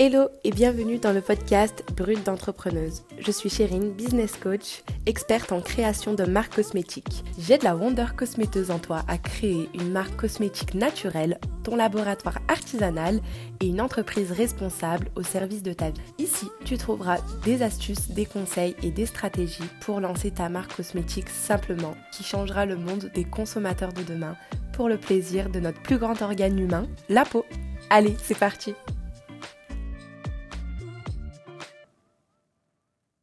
Hello et bienvenue dans le podcast Brut d'entrepreneuse. Je suis Chérine, business coach, experte en création de marques cosmétiques. J'aide la Wonder Cosméteuse en toi à créer une marque cosmétique naturelle, ton laboratoire artisanal et une entreprise responsable au service de ta vie. Ici, tu trouveras des astuces, des conseils et des stratégies pour lancer ta marque cosmétique simplement qui changera le monde des consommateurs de demain pour le plaisir de notre plus grand organe humain, la peau. Allez, c'est parti